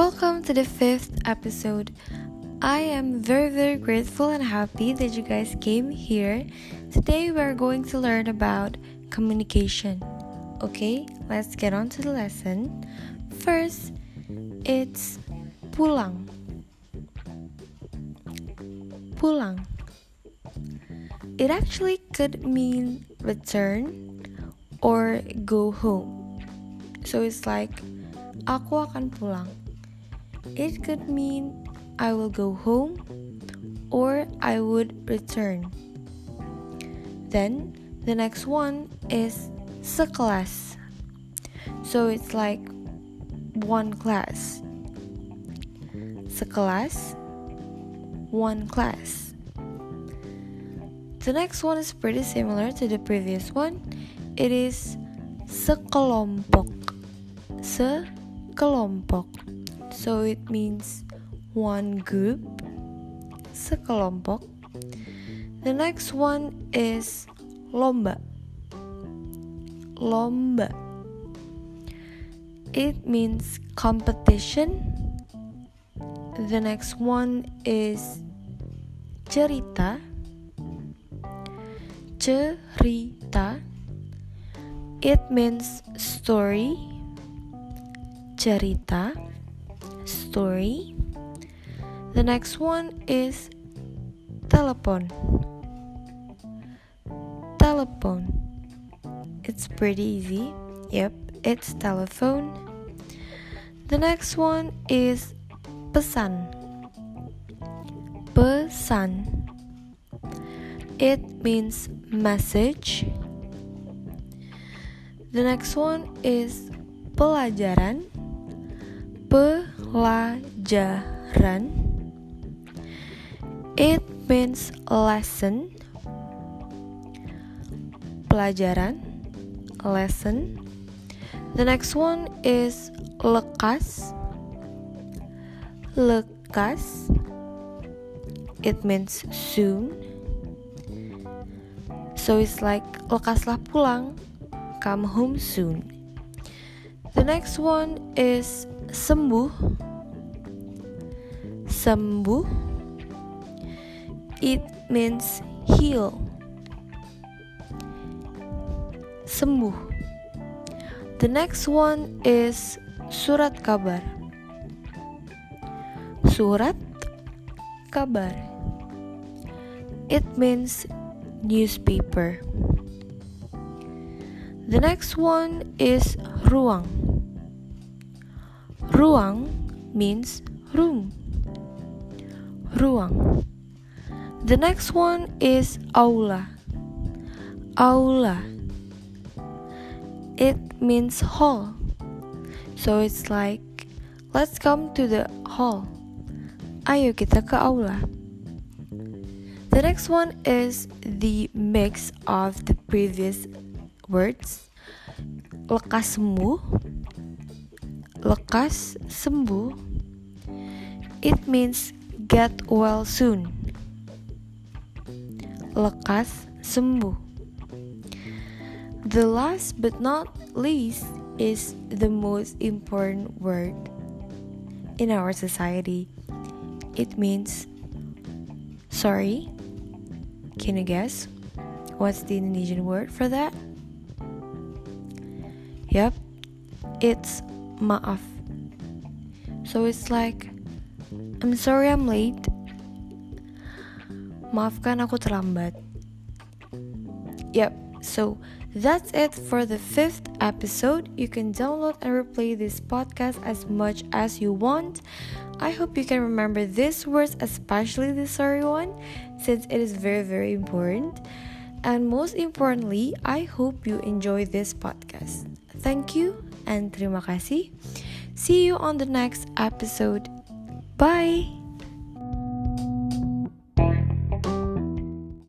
Welcome to the fifth episode. I am very, very grateful and happy that you guys came here. Today, we're going to learn about communication. Okay, let's get on to the lesson. First, it's pulang. Pulang. It actually could mean return or go home. So it's like aku akan pulang. It could mean I will go home or I would return. Then the next one is sekelas. So it's like one class. Sekelas, one class. The next one is pretty similar to the previous one. It is sekelompok. Sekelompok. So it means one group, sekelompok. The next one is lomba. Lomba. It means competition. The next one is cerita. Cerita. It means story. Cerita story. The next one is telephone. Telephone. It's pretty easy. Yep, it's telephone. The next one is pesan. Pesan. It means message. The next one is pelajaran. Pelajaran. It means lesson. Pelajaran. Lesson. The next one is lekas. Lekas. It means soon. So it's like lekaslah pulang. Come home soon. The next one is sembuh. Sembuh. It means heal. Sembuh. The next one is surat kabar. Surat kabar. It means newspaper. The next one is ruang. Ruang means room. Ruang. The next one is aula. Aula. It means hall. So it's like let's come to the hall. Ayo kita ke aula. The next one is the mix of the previous words. Lekas lekas sembuh. It means get well soon. Lekas sembuh. The last but not least is the most important word in our society. It means sorry can you guess what's the indonesian word for that? Yep it's maaf. So it's like, I'm sorry I'm late. Maafkan aku terlambat. Yep, so that's it for the fifth episode. You can download and replay this podcast as much as you want. I hope you can remember these words, especially the sorry one, since it is very, very important. And most importantly, I hope you enjoy this podcast. Thank you and terima kasih. See you on the next episode. Bye.